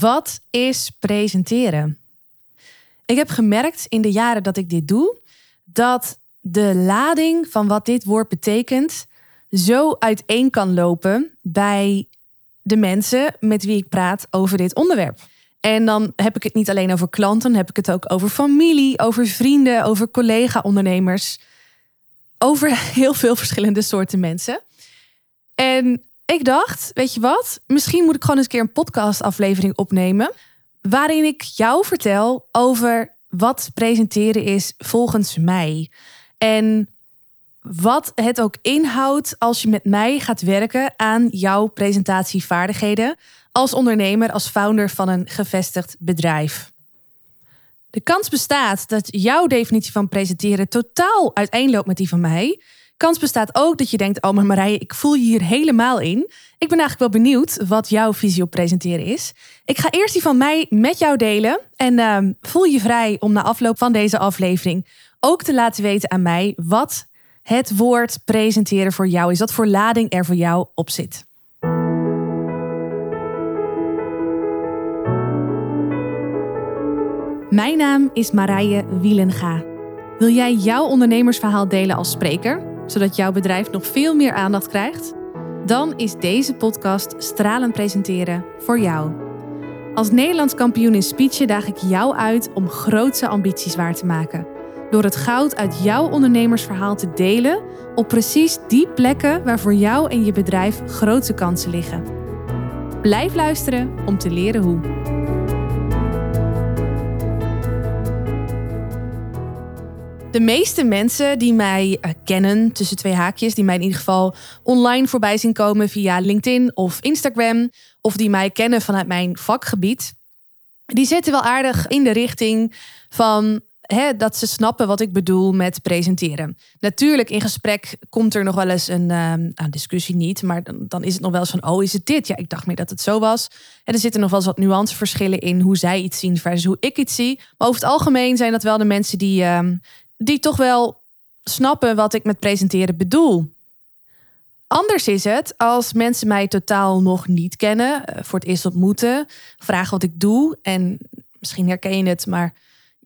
Wat is presenteren? Ik heb gemerkt in de jaren dat ik dit doe, dat de lading van wat dit woord betekent zo uiteen kan lopen bij de mensen met wie ik praat over dit onderwerp. En dan heb ik het niet alleen over klanten, heb ik het ook over familie, over vrienden, over collega-ondernemers, over heel veel verschillende soorten mensen. En ik dacht, weet je wat? Misschien moet ik gewoon eens een keer een podcastaflevering opnemen. Waarin ik jou vertel over wat presenteren is volgens mij. En wat het ook inhoudt als je met mij gaat werken aan jouw presentatievaardigheden als ondernemer, als founder van een gevestigd bedrijf. De kans bestaat dat jouw definitie van presenteren totaal uiteenloopt met die van mij. Kans bestaat ook dat je denkt: Oh, maar Marije, ik voel je hier helemaal in. Ik ben eigenlijk wel benieuwd wat jouw visie op presenteren is. Ik ga eerst die van mij met jou delen. En uh, voel je vrij om na afloop van deze aflevering ook te laten weten aan mij wat het woord presenteren voor jou is. Wat voor lading er voor jou op zit. Mijn naam is Marije Wielenga. Wil jij jouw ondernemersverhaal delen als spreker? Zodat jouw bedrijf nog veel meer aandacht krijgt? Dan is deze podcast Stralen Presenteren voor jou. Als Nederlands kampioen in speechen daag ik jou uit om grootse ambities waar te maken. Door het goud uit jouw ondernemersverhaal te delen op precies die plekken waar voor jou en je bedrijf grote kansen liggen. Blijf luisteren om te leren hoe. De meeste mensen die mij eh, kennen, tussen twee haakjes, die mij in ieder geval online voorbij zien komen via LinkedIn of Instagram, of die mij kennen vanuit mijn vakgebied, die zitten wel aardig in de richting van dat ze snappen wat ik bedoel met presenteren. Natuurlijk, in gesprek komt er nog wel eens een uh, discussie niet, maar dan, dan, is het nog wel eens van: oh, is het dit? Ja, ik dacht meer dat het zo was. En er zitten nog wel eens wat nuanceverschillen in hoe zij iets zien versus hoe ik iets zie. Maar over het algemeen zijn dat wel de mensen die, ehm, die toch wel snappen wat ik met presenteren bedoel. Anders is het als mensen mij totaal nog niet kennen, eh, voor het eerst ontmoeten, vragen wat ik doe. En misschien herken je het, maar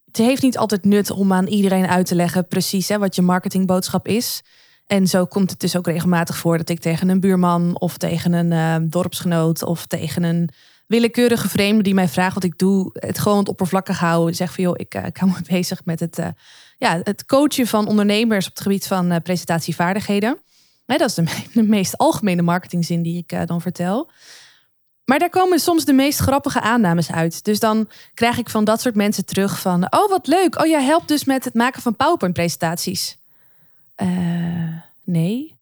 het heeft niet altijd nut om aan iedereen uit te leggen precies hè, wat je marketingboodschap is. En zo komt het dus ook regelmatig voor dat ik tegen een buurman of tegen een uh, dorpsgenoot of tegen een willekeurige vreemde die mij vraagt wat ik doe, het gewoon het oppervlakkig houden. Zeg van joh, ik, uh, hou me bezig met het ja, het coachen van ondernemers op het gebied van uh, presentatievaardigheden. dat is de, meest algemene marketingzin die ik uh, dan vertel. Maar daar komen soms de meest grappige aannames uit. Dus dan krijg ik van dat soort mensen terug van... oh, wat leuk. Oh, jij helpt dus met het maken van PowerPoint-presentaties. Uh, nee.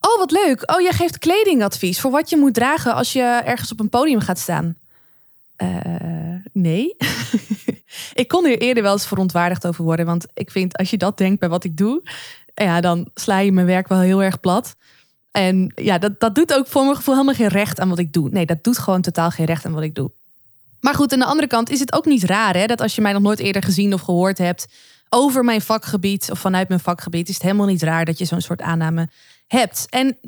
Oh, wat leuk. Oh, jij geeft kledingadvies voor wat je moet dragen... als je ergens op een podium gaat staan. Uh, nee. ik kon hier eerder wel eens verontwaardigd over worden. Want ik vind, als je dat denkt bij wat ik doe, ja, dan sla je mijn werk wel heel erg plat. En ja, dat, dat doet ook voor mijn gevoel helemaal geen recht aan wat ik doe. Nee, dat doet gewoon totaal geen recht aan wat ik doe. Maar goed, aan de andere kant is het ook niet raar hè, dat als je mij nog nooit eerder gezien of gehoord hebt over mijn vakgebied of vanuit mijn vakgebied, is het helemaal niet raar dat je zo'n soort aanname hebt. En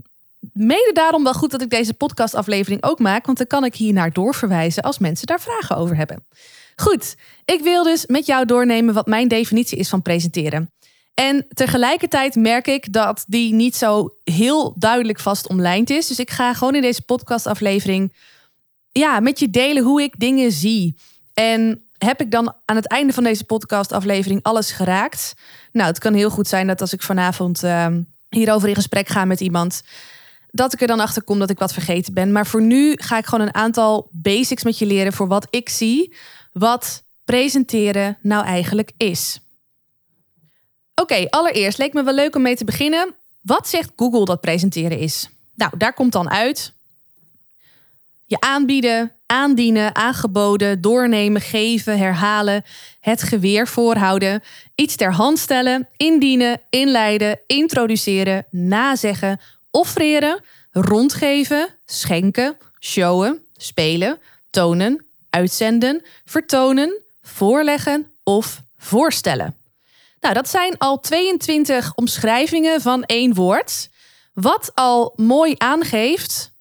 mede daarom wel goed dat ik deze podcastaflevering ook maak, want dan kan ik hier naar doorverwijzen als mensen daar vragen over hebben. Goed, ik wil dus met jou doornemen wat mijn definitie is van presenteren. En tegelijkertijd merk ik dat die niet zo heel duidelijk vast omlijnd is. Dus ik ga gewoon in deze podcastaflevering ja, met je delen hoe ik dingen zie. En heb ik dan aan het einde van deze podcastaflevering alles geraakt? Nou, het kan heel goed zijn dat als ik vanavond uh, hierover in gesprek ga met iemand, dat ik er dan achter kom dat ik wat vergeten ben. Maar voor nu ga ik gewoon een aantal basics met je leren voor wat ik zie wat presenteren nou eigenlijk is. Oké, allereerst leek me wel leuk om mee te beginnen. Wat zegt Google dat presenteren is? Nou, daar komt dan uit. Je aanbieden, aandienen, aangeboden, doornemen, geven, herhalen, het geweer voorhouden, iets ter hand stellen, indienen, inleiden, introduceren, nazeggen, offreren, rondgeven, schenken, showen, spelen, tonen, uitzenden, vertonen, voorleggen of voorstellen. Nou, dat zijn al 22 omschrijvingen van één woord. Wat al mooi aangeeft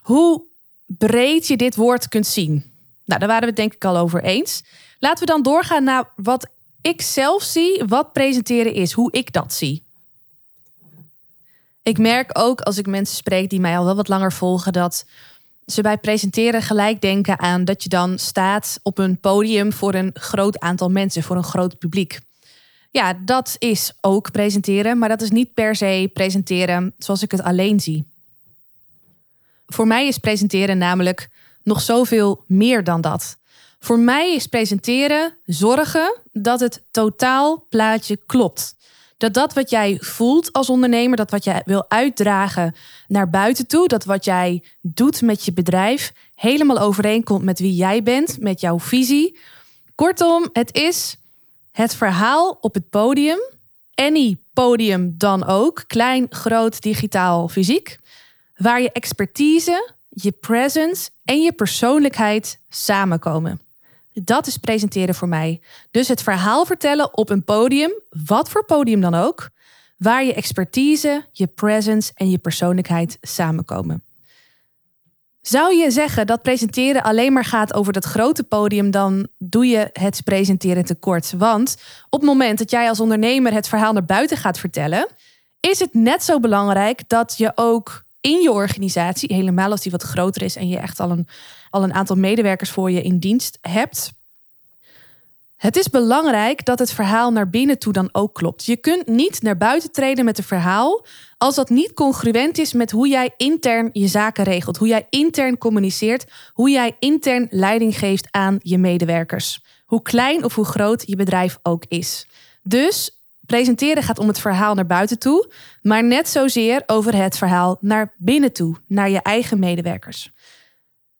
hoe breed je dit woord kunt zien. Nou, daar waren we het denk ik al over eens. Laten we dan doorgaan naar wat ik zelf zie, wat presenteren is, hoe ik dat zie. Ik merk ook als ik mensen spreek die mij al wel wat langer volgen, dat ze bij presenteren gelijk denken aan dat je dan staat op een podium voor een groot aantal mensen, voor een groot publiek. Ja, dat is ook presenteren, maar dat is niet per se presenteren zoals ik het alleen zie. Voor mij is presenteren namelijk nog zoveel meer dan dat. Voor mij is presenteren zorgen dat het totaalplaatje klopt. Dat dat wat jij voelt als ondernemer, dat wat jij wil uitdragen naar buiten toe, dat wat jij doet met je bedrijf, helemaal overeenkomt met wie jij bent, met jouw visie. Kortom, het is het verhaal op het podium, any podium dan ook, klein, groot, digitaal, fysiek, waar je expertise, je presence en je persoonlijkheid samenkomen. Dat is presenteren voor mij. Dus het verhaal vertellen op een podium, wat voor podium dan ook, waar je expertise, je presence en je persoonlijkheid samenkomen. Zou je zeggen dat presenteren alleen maar gaat over dat grote podium, dan doe je het presenteren tekort. Want op het moment dat jij als ondernemer het verhaal naar buiten gaat vertellen, is het net zo belangrijk dat je ook in je organisatie, helemaal als die wat groter is en je echt al een, al een aantal medewerkers voor je in dienst hebt. Het is belangrijk dat het verhaal naar binnen toe dan ook klopt. Je kunt niet naar buiten treden met een verhaal als dat niet congruent is met hoe jij intern je zaken regelt, hoe jij intern communiceert, hoe jij intern leiding geeft aan je medewerkers. Hoe klein of hoe groot je bedrijf ook is. Dus presenteren gaat om het verhaal naar buiten toe, maar net zozeer over het verhaal naar binnen toe, naar je eigen medewerkers.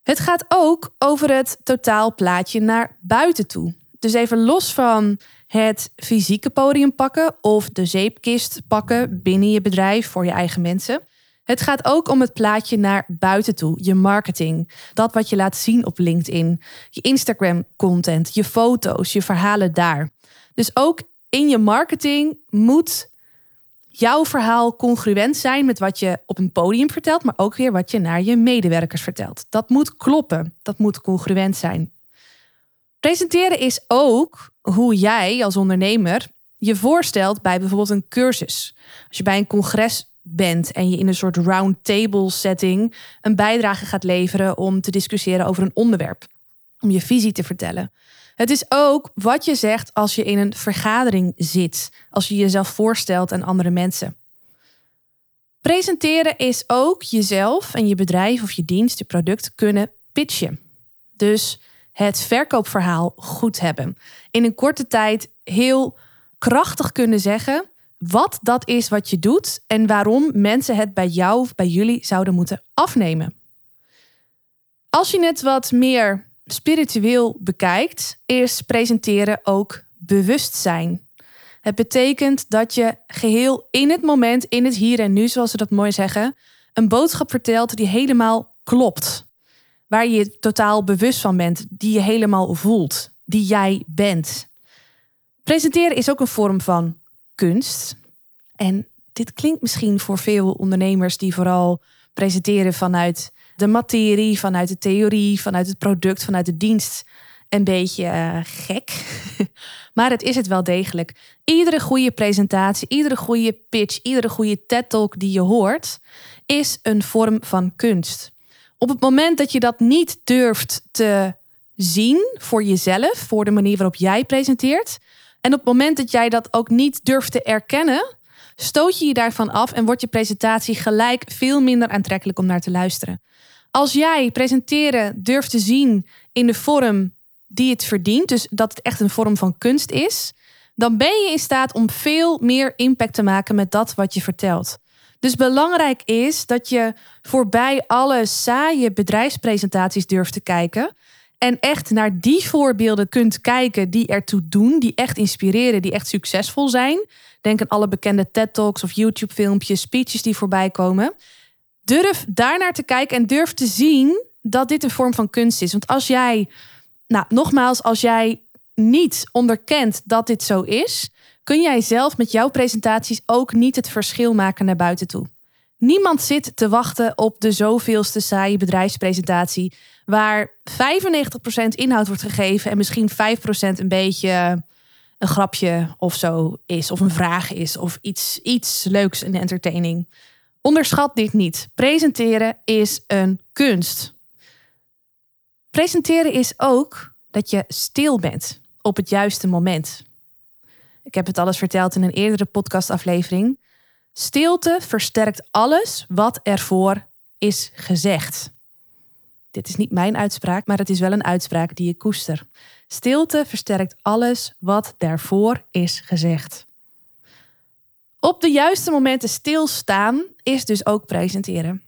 Het gaat ook over het totaalplaatje naar buiten toe. Dus even los van het fysieke podium pakken of de zeepkist pakken binnen je bedrijf voor je eigen mensen. Het gaat ook om het plaatje naar buiten toe, je marketing, dat wat je laat zien op LinkedIn, je Instagram content, je foto's, je verhalen daar. Dus ook in je marketing moet jouw verhaal congruent zijn met wat je op een podium vertelt, maar ook weer wat je naar je medewerkers vertelt. Dat moet kloppen, dat moet congruent zijn. Presenteren is ook hoe jij als ondernemer je voorstelt bij bijvoorbeeld een cursus. Als je bij een congres bent en je in een soort roundtable setting een bijdrage gaat leveren om te discussiëren over een onderwerp, om je visie te vertellen. Het is ook wat je zegt als je in een vergadering zit, als je jezelf voorstelt aan andere mensen. Presenteren is ook jezelf en je bedrijf of je dienst, je product kunnen pitchen. Dus het verkoopverhaal goed hebben. In een korte tijd heel krachtig kunnen zeggen wat dat is wat je doet en waarom mensen het bij jou of bij jullie zouden moeten afnemen. Als je het wat meer spiritueel bekijkt, is presenteren ook bewustzijn. Het betekent dat je geheel in het moment, in het hier en nu, zoals ze dat mooi zeggen, een boodschap vertelt die helemaal klopt waar je totaal bewust van bent, die je helemaal voelt, die jij bent. Presenteren is ook een vorm van kunst. En dit klinkt misschien voor veel ondernemers die vooral presenteren vanuit de materie, vanuit de theorie, vanuit het product, vanuit de dienst een beetje uh, gek. maar het is het wel degelijk. Iedere goede presentatie, iedere goede pitch, iedere goede TED-talk die je hoort, is een vorm van kunst. Op het moment dat je dat niet durft te zien voor jezelf, voor de manier waarop jij presenteert, en op het moment dat jij dat ook niet durft te erkennen, stoot je je daarvan af en wordt je presentatie gelijk veel minder aantrekkelijk om naar te luisteren. Als jij presenteren durft te zien in de vorm die het verdient, dus dat het echt een vorm van kunst is, dan ben je in staat om veel meer impact te maken met dat wat je vertelt. Dus belangrijk is dat je voorbij alle saaie bedrijfspresentaties durft te kijken. En echt naar die voorbeelden kunt kijken die ertoe doen, die echt inspireren, die echt succesvol zijn. Denk aan alle bekende TED-talks of YouTube-filmpjes, speeches die voorbij komen. Durf daarnaar te kijken en durf te zien dat dit een vorm van kunst is. Want als jij, nou nogmaals, als jij niet onderkent dat dit zo is, kun jij zelf met jouw presentaties ook niet het verschil maken naar buiten toe. Niemand zit te wachten op de zoveelste saaie bedrijfspresentatie, waar 95% inhoud wordt gegeven en misschien 5% een beetje een grapje of zo is, of een vraag is, of iets, iets leuks de entertaining. Onderschat dit niet. Presenteren is een kunst. Presenteren is ook dat je stil bent op het juiste moment. Ik heb het alles verteld in een eerdere podcastaflevering. Stilte versterkt alles wat ervoor is gezegd. Dit is niet mijn uitspraak, maar het is wel een uitspraak die ik koester. Stilte versterkt alles wat daarvoor is gezegd. Op de juiste momenten stilstaan is dus ook presenteren.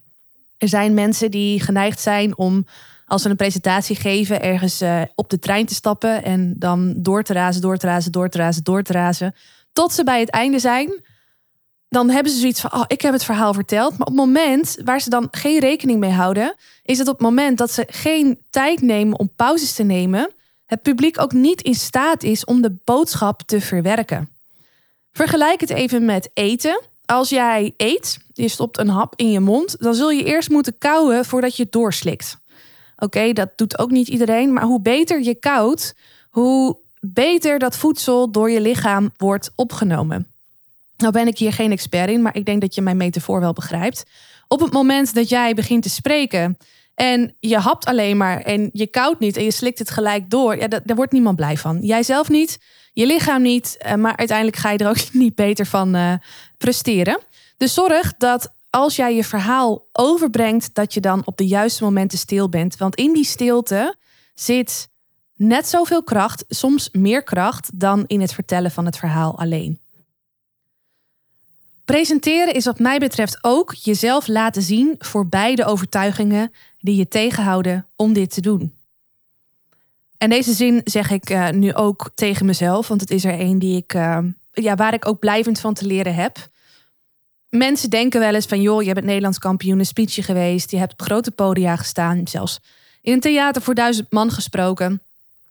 Er zijn mensen die geneigd zijn om als ze een presentatie geven ergens uh, op de trein te stappen en dan door te razen, door te razen, door te razen, door te razen, tot ze bij het einde zijn. Dan hebben ze zoiets van, oh, ik heb het verhaal verteld. Maar op het moment waar ze dan geen rekening mee houden, is het op het moment dat ze geen tijd nemen om pauzes te nemen, het publiek ook niet in staat is om de boodschap te verwerken. Vergelijk het even met eten. Als jij eet, je stopt een hap in je mond, dan zul je eerst moeten kauwen voordat je het doorslikt. Oké, dat doet ook niet iedereen, maar hoe beter je koudt, hoe beter dat voedsel door je lichaam wordt opgenomen. Nou ben ik hier geen expert in, maar ik denk dat je mijn metafoor wel begrijpt. Op het moment dat jij begint te spreken en je hapt alleen maar en je koudt niet en je slikt het gelijk door, ja, daar wordt niemand blij van. Jij zelf niet, je lichaam niet, eh, maar uiteindelijk ga je er ook niet beter van uh, presteren. Dus zorg dat als jij je verhaal overbrengt, dat je dan op de juiste momenten stil bent. Want in die stilte zit net zoveel kracht, soms meer kracht, dan in het vertellen van het verhaal alleen. Presenteren is wat mij betreft ook jezelf laten zien voor beide overtuigingen die je tegenhouden om dit te doen. En deze zin zeg ik uh, nu ook tegen mezelf, want het is er een die ik, uh, ja, waar ik ook blijvend van te leren heb. Mensen denken wel eens van, joh, je bent Nederlands kampioen, een speechje geweest, je hebt op grote podia gestaan, zelfs in een theater voor duizend man gesproken.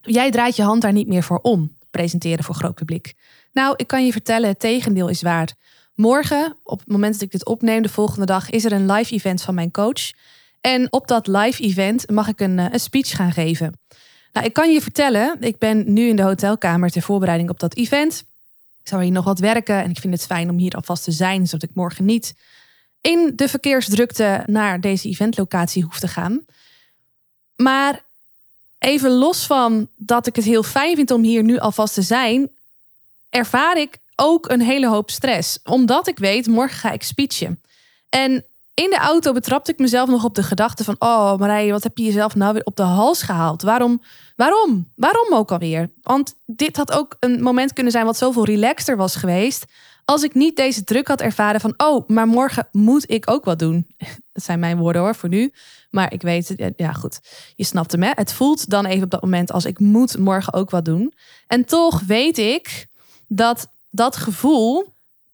Jij draait je hand daar niet meer voor om, presenteren voor groot publiek. Nou, ik kan je vertellen, het tegendeel is waar. Morgen, op het moment dat ik dit opneem, de volgende dag, is er een live event van mijn coach. En op dat live event mag ik een, eh, een speech gaan geven. Nou, ik kan je vertellen, ik ben nu in de hotelkamer ter voorbereiding op dat event. Ik zou hier nog wat werken en ik vind het fijn om hier alvast te zijn, zodat ik morgen niet in de verkeersdrukte naar deze eventlocatie hoef te gaan. Maar even los van dat ik het heel fijn vind om hier nu alvast te zijn, ervaar ik ook een hele hoop stress. Omdat ik weet, morgen ga ik speechen. En in de auto betrapte ik mezelf nog op de gedachte van... oh Marije, wat heb je jezelf nou weer op de hals gehaald? Waarom? Waarom? Waarom ook alweer? Want dit had ook een moment kunnen zijn wat zoveel relaxter was geweest... als ik niet deze druk had ervaren van... oh, maar morgen moet ik ook wat doen. Dat zijn mijn woorden hoor, voor nu. Maar ik weet, ja goed, je snapt hem hè. Het voelt dan even op dat moment als ik moet morgen ook wat doen. En toch weet ik dat dat gevoel...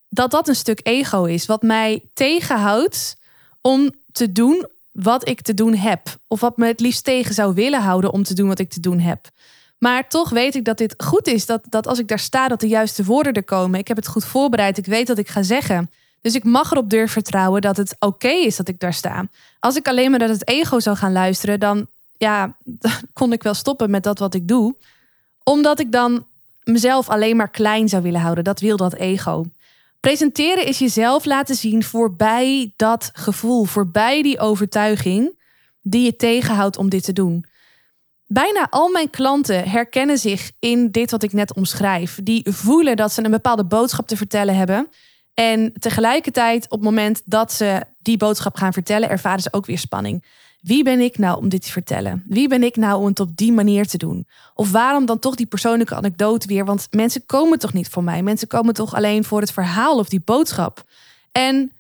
dat dat een stuk ego is. Wat mij tegenhoudt om te doen wat ik te doen heb. Of wat me het liefst tegen zou willen houden om te doen wat ik te doen heb. Maar toch weet ik dat dit goed is. Dat, dat als ik daar sta, dat de juiste woorden er komen. Ik heb het goed voorbereid. Ik weet wat ik ga zeggen. Dus ik mag erop durven vertrouwen dat het oké is dat ik daar sta. Als ik alleen maar naar het ego zou gaan luisteren, dan, ja, dan kon ik wel stoppen met dat wat ik doe. Omdat ik dan mezelf alleen maar klein zou willen houden. Dat wil dat ego. Presenteren is jezelf laten zien voorbij dat gevoel, voorbij die overtuiging die je tegenhoudt om dit te doen. Bijna al mijn klanten herkennen zich in dit wat ik net omschrijf. Die voelen dat ze een bepaalde boodschap te vertellen hebben. En tegelijkertijd, op het moment dat ze die boodschap gaan vertellen, ervaren ze ook weer spanning. Wie ben ik nou om dit te vertellen? Wie ben ik nou om het op die manier te doen? Of waarom dan toch die persoonlijke anekdote weer? Want mensen komen toch niet voor mij? Mensen komen toch alleen voor het verhaal of die boodschap? En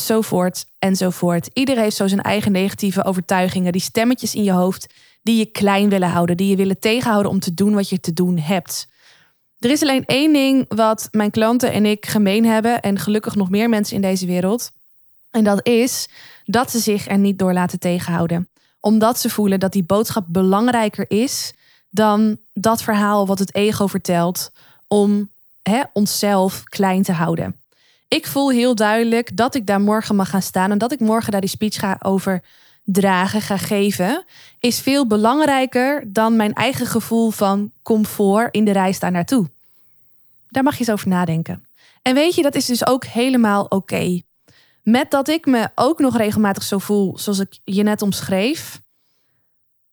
zo voort en zo voort. Iedereen heeft zo zijn eigen negatieve overtuigingen, die stemmetjes in je hoofd die je klein willen houden, die je willen tegenhouden om te doen wat je te doen hebt. Er is alleen één ding wat mijn klanten en ik gemeen hebben, en gelukkig nog meer mensen in deze wereld. En dat is dat ze zich er niet door laten tegenhouden. Omdat ze voelen dat die boodschap belangrijker is dan dat verhaal wat het ego vertelt om hè, onszelf klein te houden. Ik voel heel duidelijk dat ik daar morgen mag gaan staan en dat ik morgen daar die speech ga over dragen, ga geven, is veel belangrijker dan mijn eigen gevoel van comfort in de reis daar naartoe. Daar mag je eens over nadenken. En weet je, dat is dus ook helemaal oké. Met dat ik me ook nog regelmatig zo voel, zoals ik je net omschreef,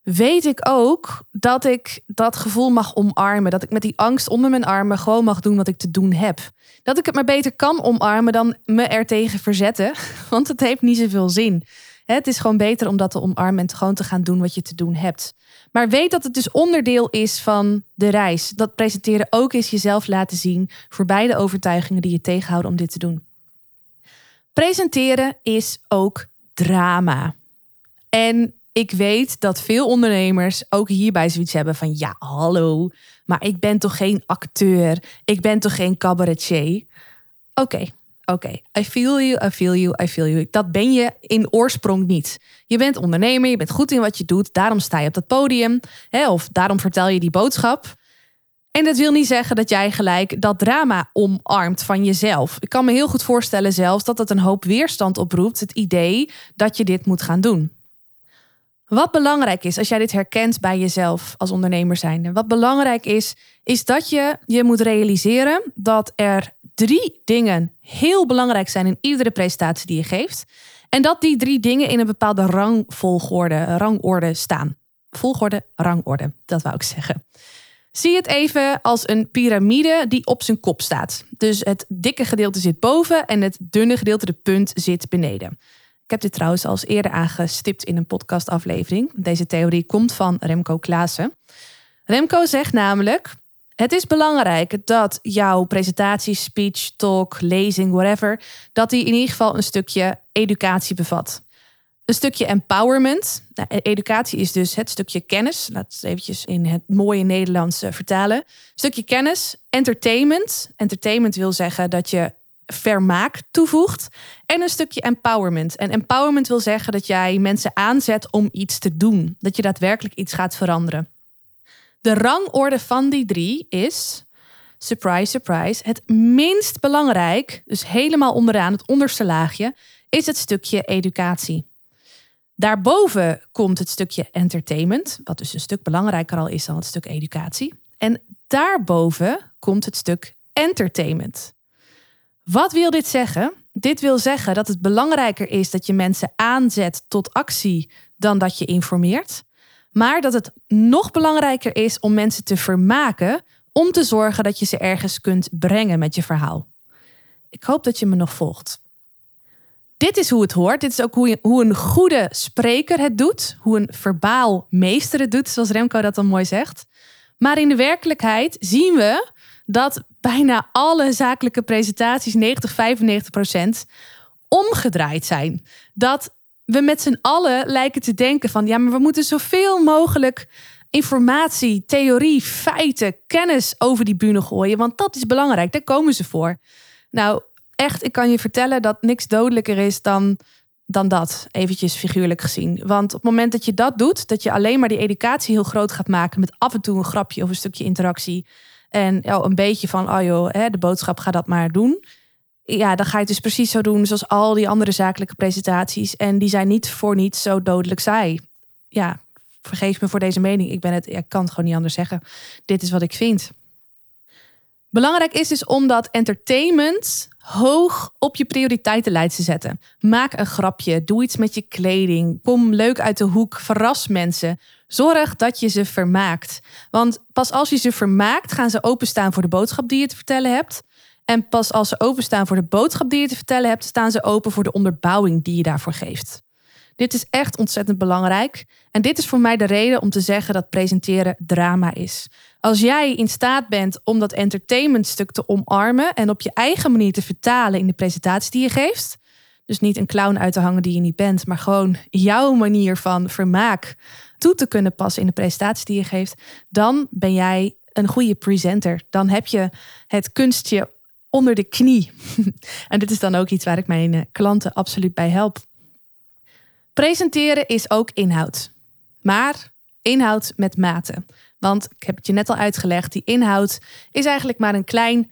weet ik ook dat ik dat gevoel mag omarmen. Dat ik met die angst onder mijn armen gewoon mag doen wat ik te doen heb. Dat ik het maar beter kan omarmen dan me er tegen verzetten, want het heeft niet zoveel zin. Het is gewoon beter om dat te omarmen en gewoon te gaan doen wat je te doen hebt. Maar weet dat het dus onderdeel is van de reis. Dat presenteren ook is jezelf laten zien voor beide overtuigingen die je tegenhouden om dit te doen. Presenteren is ook drama. En ik weet dat veel ondernemers ook hierbij zoiets hebben van ja, hallo, maar ik ben toch geen acteur, ik ben toch geen cabaretier. Oké, oké, I feel you, I feel you, I feel you. Dat ben je in oorsprong niet. Je bent ondernemer, je bent goed in wat je doet, daarom sta je op dat podium, hè, of daarom vertel je die boodschap. En dat wil niet zeggen dat jij gelijk dat drama omarmt van jezelf. Ik kan me heel goed voorstellen zelfs dat dat een hoop weerstand oproept, het idee dat je dit moet gaan doen. Wat belangrijk is, als jij dit herkent bij jezelf als ondernemer zijnde, wat belangrijk is, is dat je je moet realiseren dat er drie dingen heel belangrijk zijn in iedere presentatie die je geeft. En dat die drie dingen in een bepaalde rangvolgorde, rangorde staan. Volgorde, rangorde, dat wou ik zeggen. Zie het even als een piramide die op zijn kop staat. Dus het dikke gedeelte zit boven en het dunne gedeelte, de punt, zit beneden. Ik heb dit trouwens al eerder aangestipt in een podcastaflevering. Deze theorie komt van Remco Klaassen. Remco zegt namelijk: Het is belangrijk dat jouw presentatie, speech, talk, lezing, whatever, dat die in ieder geval een stukje educatie bevat. Een stukje empowerment. Nou, e- educatie is dus het stukje kennis. Laat het eventjes in het mooie Nederlands eh, vertalen. Een stukje kennis. Entertainment. Entertainment wil zeggen dat je vermaak toevoegt. En een stukje empowerment. En empowerment wil zeggen dat jij mensen aanzet om iets te doen. Dat je daadwerkelijk iets gaat veranderen. De rangorde van die drie is, surprise, surprise, het minst belangrijk, dus helemaal onderaan, het onderste laagje, is het stukje educatie. Daarboven komt het stukje entertainment, wat dus een stuk belangrijker al is dan het stuk educatie. En daarboven komt het stuk entertainment. Wat wil dit zeggen? Dit wil zeggen dat het belangrijker is dat je mensen aanzet tot actie dan dat je informeert. Maar dat het nog belangrijker is om mensen te vermaken om te zorgen dat je ze ergens kunt brengen met je verhaal. Ik hoop dat je me nog volgt. Dit is hoe het hoort. Dit is ook hoe, hoe een goede spreker het doet. Hoe een verbaal meester het doet, zoals Remco dat dan mooi zegt. Maar in de werkelijkheid zien we dat bijna alle zakelijke presentaties, 90, 95 procent, omgedraaid zijn. Dat we met z'n allen lijken te denken van ja, maar we moeten zoveel mogelijk informatie, theorie, feiten, kennis over die bühne gooien, want dat is belangrijk. Daar komen ze voor. Nou, echt, ik kan je vertellen dat niks dodelijker is dan, dan dat, eventjes figuurlijk gezien. Want op het moment dat je dat doet, dat je alleen maar die educatie heel groot gaat maken met af en toe een grapje of een stukje interactie en ja, een beetje van, oh joh, hè, de boodschap ga dat maar doen. Ja, dan ga je het dus precies zo doen zoals al die andere zakelijke presentaties. En die zijn niet voor niets zo dodelijk saai. Ja, vergeef me voor deze mening. Ik ben het, ik kan het gewoon niet anders zeggen. Dit is wat ik vind. Belangrijk is dus om dat entertainment hoog op je prioriteitenlijst te zetten. Maak een grapje, doe iets met je kleding, kom leuk uit de hoek, verras mensen. Zorg dat je ze vermaakt. Want pas als je ze vermaakt, gaan ze openstaan voor de boodschap die je te vertellen hebt. En pas als ze openstaan voor de boodschap die je te vertellen hebt, staan ze open voor de onderbouwing die je daarvoor geeft. Dit is echt ontzettend belangrijk. En dit is voor mij de reden om te zeggen dat presenteren drama is. Als jij in staat bent om dat entertainmentstuk te omarmen en op je eigen manier te vertalen in de presentatie die je geeft. Dus niet een clown uit te hangen die je niet bent, maar gewoon jouw manier van vermaak toe te kunnen passen in de presentatie die je geeft. Dan ben jij een goede presenter. Dan heb je het kunstje onder de knie. en dit is dan ook iets waar ik mijn eh, klanten absoluut bij help. Presenteren is ook inhoud. Maar inhoud met mate. Want ik heb het je net al uitgelegd, die inhoud is eigenlijk maar een klein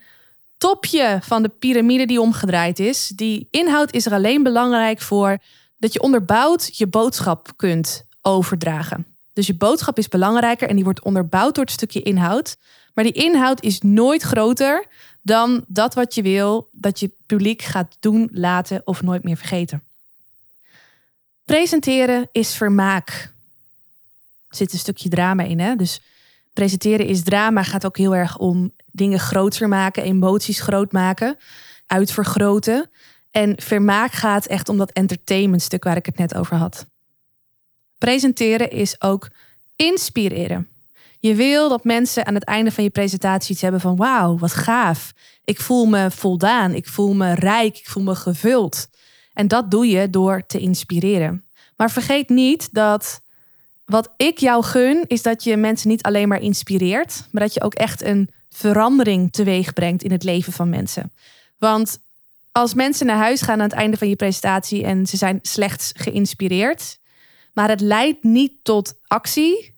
topje van de piramide die omgedraaid is. Die inhoud is er alleen belangrijk voor dat je onderbouwd je boodschap kunt overdragen. Dus je boodschap is belangrijker en die wordt onderbouwd door het stukje inhoud. Maar die inhoud is nooit groter dan dat wat je wil dat je publiek gaat doen, laten of nooit meer vergeten. Presenteren is vermaak. Er zit een stukje drama in, hè? Dus presenteren is drama, gaat ook heel erg om dingen groter maken, emoties groot maken, uitvergroten. En vermaak gaat echt om dat entertainmentstuk waar ik het net over had. Presenteren is ook inspireren. Je wil dat mensen aan het einde van je presentatie iets hebben van wauw, wat gaaf. Ik voel me voldaan, ik voel me rijk, ik voel me gevuld. En dat doe je door te inspireren. Maar vergeet niet dat wat ik jou gun, is dat je mensen niet alleen maar inspireert, maar dat je ook echt een verandering teweeg brengt in het leven van mensen. Want als mensen naar huis gaan aan het einde van je presentatie en ze zijn slechts geïnspireerd, maar het leidt niet tot actie,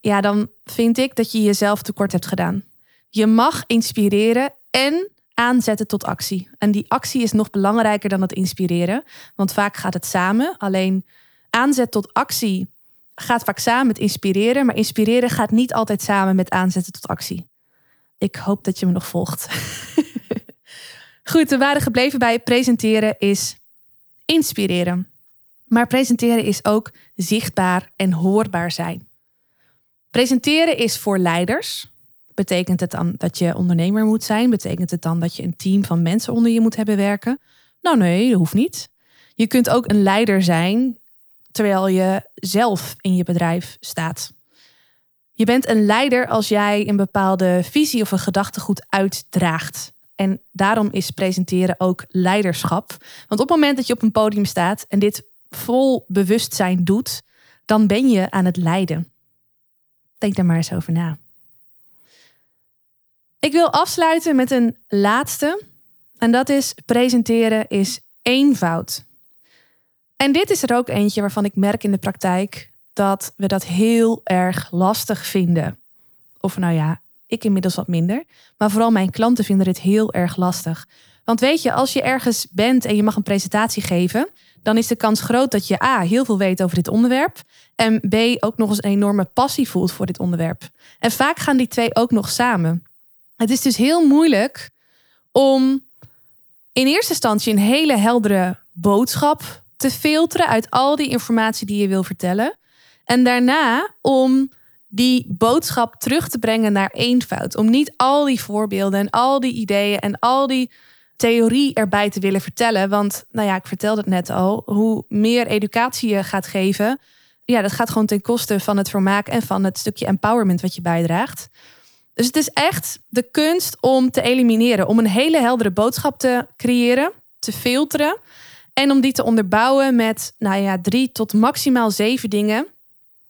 ja, dan vind ik dat je jezelf tekort hebt gedaan. Je mag inspireren en aanzetten tot actie. En die actie is nog belangrijker dan het inspireren, want vaak gaat het samen. Alleen aanzet tot actie gaat vaak samen met inspireren, maar inspireren gaat niet altijd samen met aanzetten tot actie. Ik hoop dat je me nog volgt. Goed, we waren gebleven bij presenteren is inspireren. Maar presenteren is ook zichtbaar en hoorbaar zijn. Presenteren is voor leiders. Betekent het dan dat je ondernemer moet zijn? Betekent het dan dat je een team van mensen onder je moet hebben werken? Nou nee, dat hoeft niet. Je kunt ook een leider zijn terwijl je zelf in je bedrijf staat. Je bent een leider als jij een bepaalde visie of een gedachtegoed uitdraagt. En daarom is presenteren ook leiderschap. Want op het moment dat je op een podium staat en dit vol bewustzijn doet, dan ben je aan het leiden. Denk daar maar eens over na. Ik wil afsluiten met een laatste. En dat is presenteren is eenvoud. En dit is er ook eentje waarvan ik merk in de praktijk dat we dat heel erg lastig vinden. Of nou ja, ik inmiddels wat minder. Maar vooral mijn klanten vinden dit heel erg lastig. Want weet je, als je ergens bent en je mag een presentatie geven, dan is de kans groot dat je A, heel veel weet over dit onderwerp. En B, ook nog eens een enorme passie voelt voor dit onderwerp. En vaak gaan die twee ook nog samen. Het is dus heel moeilijk om in eerste instantie een hele heldere boodschap te filteren uit al die informatie die je wil vertellen. En daarna om die boodschap terug te brengen naar eenvoud. Om niet al die voorbeelden en al die ideeën en al die theorie erbij te willen vertellen. Want, nou ja, ik vertelde het net al, hoe meer educatie je gaat geven, ja, dat gaat gewoon ten koste van het vermaak en van het stukje empowerment wat je bijdraagt. Dus het is echt de kunst om te elimineren, om een hele heldere boodschap te creëren, te filteren en om die te onderbouwen met, nou ja, drie tot maximaal zeven dingen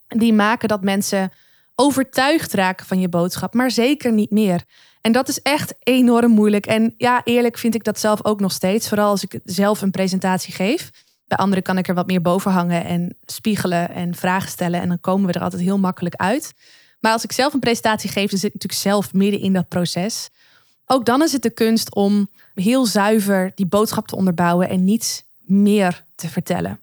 die maken dat mensen overtuigd raken van je boodschap, maar zeker niet meer. En dat is echt enorm moeilijk. En ja, eerlijk vind ik dat zelf ook nog steeds. Vooral als ik zelf een presentatie geef. Bij anderen kan ik er wat meer boven hangen en spiegelen en vragen stellen. En dan komen we er altijd heel makkelijk uit. Maar als ik zelf een presentatie geef, dan zit ik natuurlijk zelf midden in dat proces. Ook dan is het de kunst om heel zuiver die boodschap te onderbouwen en niets meer te vertellen.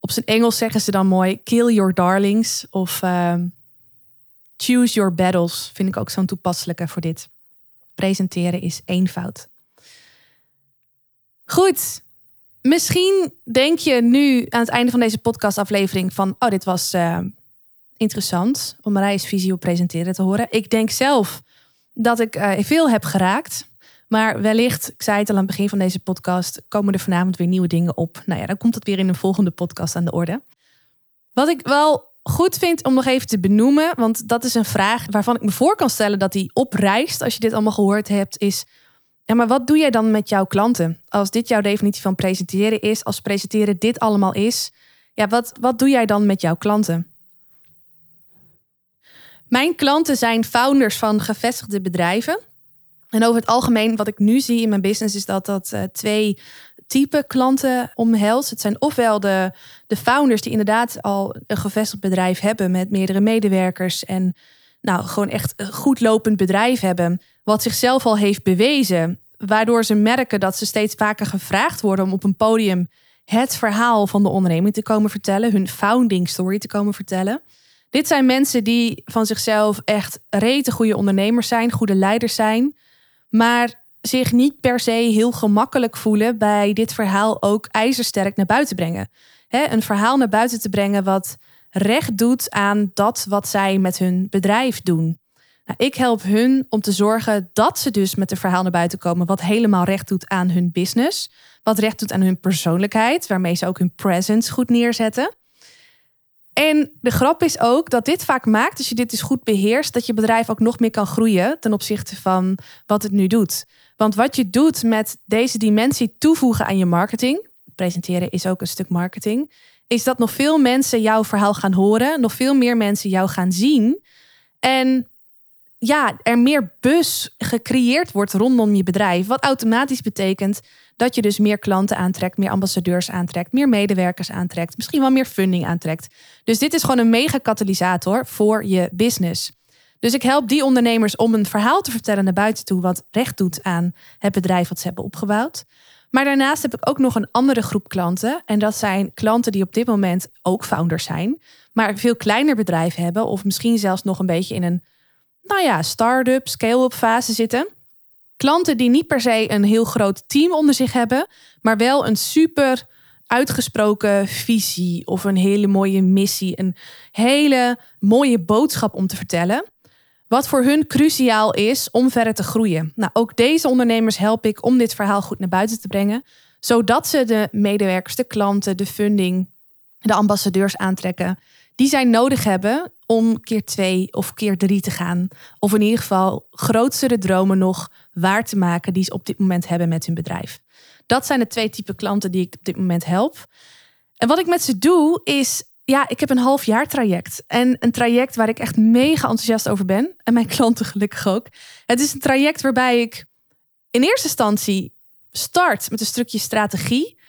Op zijn Engels zeggen ze dan mooi: kill your darlings. Of ehm, Choose your battles vind ik ook zo'n toepasselijke voor dit. Presenteren is eenvoud. Goed. Misschien denk je nu aan het einde van deze podcastaflevering van... oh, dit was uh, interessant om Marijs visie op presenteren te horen. Ik denk zelf dat ik uh, veel heb geraakt. Maar wellicht, ik zei het al aan het begin van deze podcast... komen er vanavond weer nieuwe dingen op. Nou ja, dan komt het weer in een volgende podcast aan de orde. Wat ik wel goed vind om nog even te benoemen, want dat is een vraag waarvan ik me voor kan stellen dat die oprijst als je dit allemaal gehoord hebt, is ja, maar wat doe jij dan met jouw klanten? Als dit jouw definitie van presenteren is, als presenteren dit allemaal is, ja, wat, wat doe jij dan met jouw klanten? Mijn klanten zijn founders van gevestigde bedrijven. En over het algemeen, wat ik nu zie in mijn business, is dat dat uh, twee type klanten omhelst. Het zijn ofwel de, de founders die inderdaad al een gevestigd bedrijf hebben met meerdere medewerkers en nou gewoon echt een goed lopend bedrijf hebben, wat zichzelf al heeft bewezen, waardoor ze merken dat ze steeds vaker gevraagd worden om op een podium het verhaal van de onderneming te komen vertellen, hun founding story te komen vertellen. Dit zijn mensen die van zichzelf echt rete goede ondernemers zijn, goede leiders zijn, maar zich niet per se heel gemakkelijk voelen bij dit verhaal ook ijzersterk naar buiten brengen. een verhaal naar buiten te brengen wat recht doet aan dat wat zij met hun bedrijf doen. Nou, ik help hun om te zorgen dat ze dus met een verhaal naar buiten komen wat helemaal recht doet aan hun business, wat recht doet aan hun persoonlijkheid, waarmee ze ook hun presence goed neerzetten. En de grap is ook dat dit vaak maakt, als je dit dus goed beheerst, dat je bedrijf ook nog meer kan groeien ten opzichte van wat het nu doet. Want wat je doet met deze dimensie toevoegen aan je marketing, presenteren is ook een stuk marketing, is dat nog veel mensen jouw verhaal gaan horen, nog veel meer mensen jou gaan zien. En ja, er meer bus gecreëerd wordt rondom je bedrijf. Wat automatisch betekent dat je dus meer klanten aantrekt, meer ambassadeurs aantrekt, meer medewerkers aantrekt, misschien wel meer funding aantrekt. Dus dit is gewoon een mega katalysator voor je business. Dus ik help die ondernemers om een verhaal te vertellen naar buiten toe, wat recht doet aan het bedrijf wat ze hebben opgebouwd. Maar daarnaast heb ik ook nog een andere groep klanten. En dat zijn klanten die op dit moment ook founders zijn, maar een veel kleiner bedrijf hebben, of misschien zelfs nog een beetje in een, nou ja, start-up, scale-up fase zitten. Klanten die niet per se een heel groot team onder zich hebben, maar wel een super uitgesproken visie of een hele mooie missie, een hele mooie boodschap om te vertellen. Wat voor hun cruciaal is om verder te groeien. Nou, ook deze ondernemers help ik om dit verhaal goed naar buiten te brengen, zodat ze de medewerkers, de klanten, de funding, de ambassadeurs aantrekken die zij nodig hebben om keer twee of keer drie te gaan. Of in ieder geval grotere dromen nog waar te maken die ze op dit moment hebben met hun bedrijf. Dat zijn de twee typen klanten die ik op dit moment help. En wat ik met ze doe is, ja, ik heb een half jaar traject. En een traject waar ik echt mega enthousiast over ben. En mijn klanten gelukkig ook. Het is een traject waarbij ik in eerste instantie start met een stukje strategie.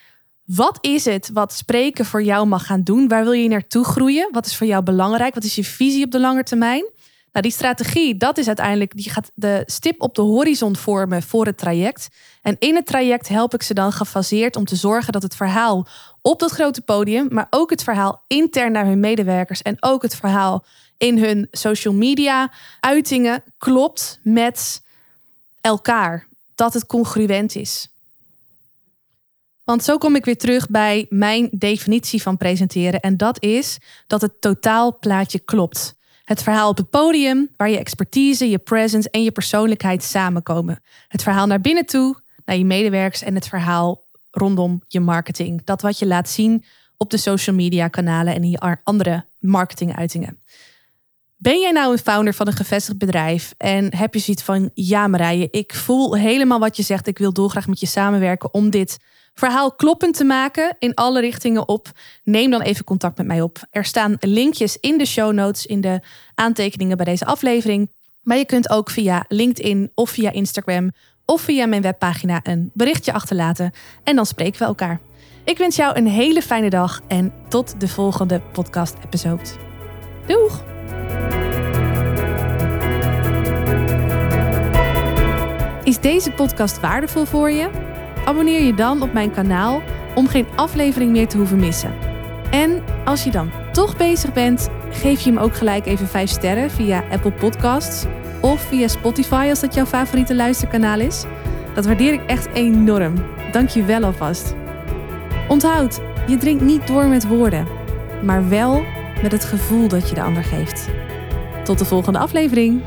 Wat is het wat spreken voor jou mag gaan doen? Waar wil je naartoe groeien? Wat is voor jou belangrijk? Wat is je visie op de lange termijn? Nou, die strategie, dat is uiteindelijk, die gaat de stip op de horizon vormen voor het traject. En in het traject help ik ze dan gefaseerd om te zorgen dat het verhaal op dat grote podium, maar ook het verhaal intern naar hun medewerkers en ook het verhaal in hun social media uitingen klopt met elkaar. Dat het congruent is. Want zo kom ik weer terug bij mijn definitie van presenteren. En dat is dat het totaalplaatje klopt. Het verhaal op het podium, waar je expertise, je presence en je persoonlijkheid samenkomen. Het verhaal naar binnen toe, naar je medewerkers en het verhaal rondom je marketing. Dat wat je laat zien op de social media kanalen en in je andere marketinguitingen. Ben jij nou een founder van een gevestigd bedrijf en heb je zoiets van ja Marije, ik voel helemaal wat je zegt, ik wil dolgraag met je samenwerken om dit verhaal kloppend te maken in alle richtingen op, neem dan even contact met mij op. Er staan linkjes in de show notes, in de aantekeningen bij deze aflevering. Maar je kunt ook via LinkedIn of via Instagram of via mijn webpagina een berichtje achterlaten en dan spreken we elkaar. Ik wens jou een hele fijne dag en tot de volgende podcast-episode. Doeg! Is deze podcast waardevol voor je? Abonneer je dan op mijn kanaal om geen aflevering meer te hoeven missen. En als je dan toch bezig bent, geef je hem ook gelijk even 5 sterren via Apple Podcasts of via Spotify als dat jouw favoriete luisterkanaal is. Dat waardeer ik echt enorm. Dank je wel alvast. Onthoud, je drinkt niet door met woorden, maar wel met het gevoel dat je de ander geeft. Tot de volgende aflevering.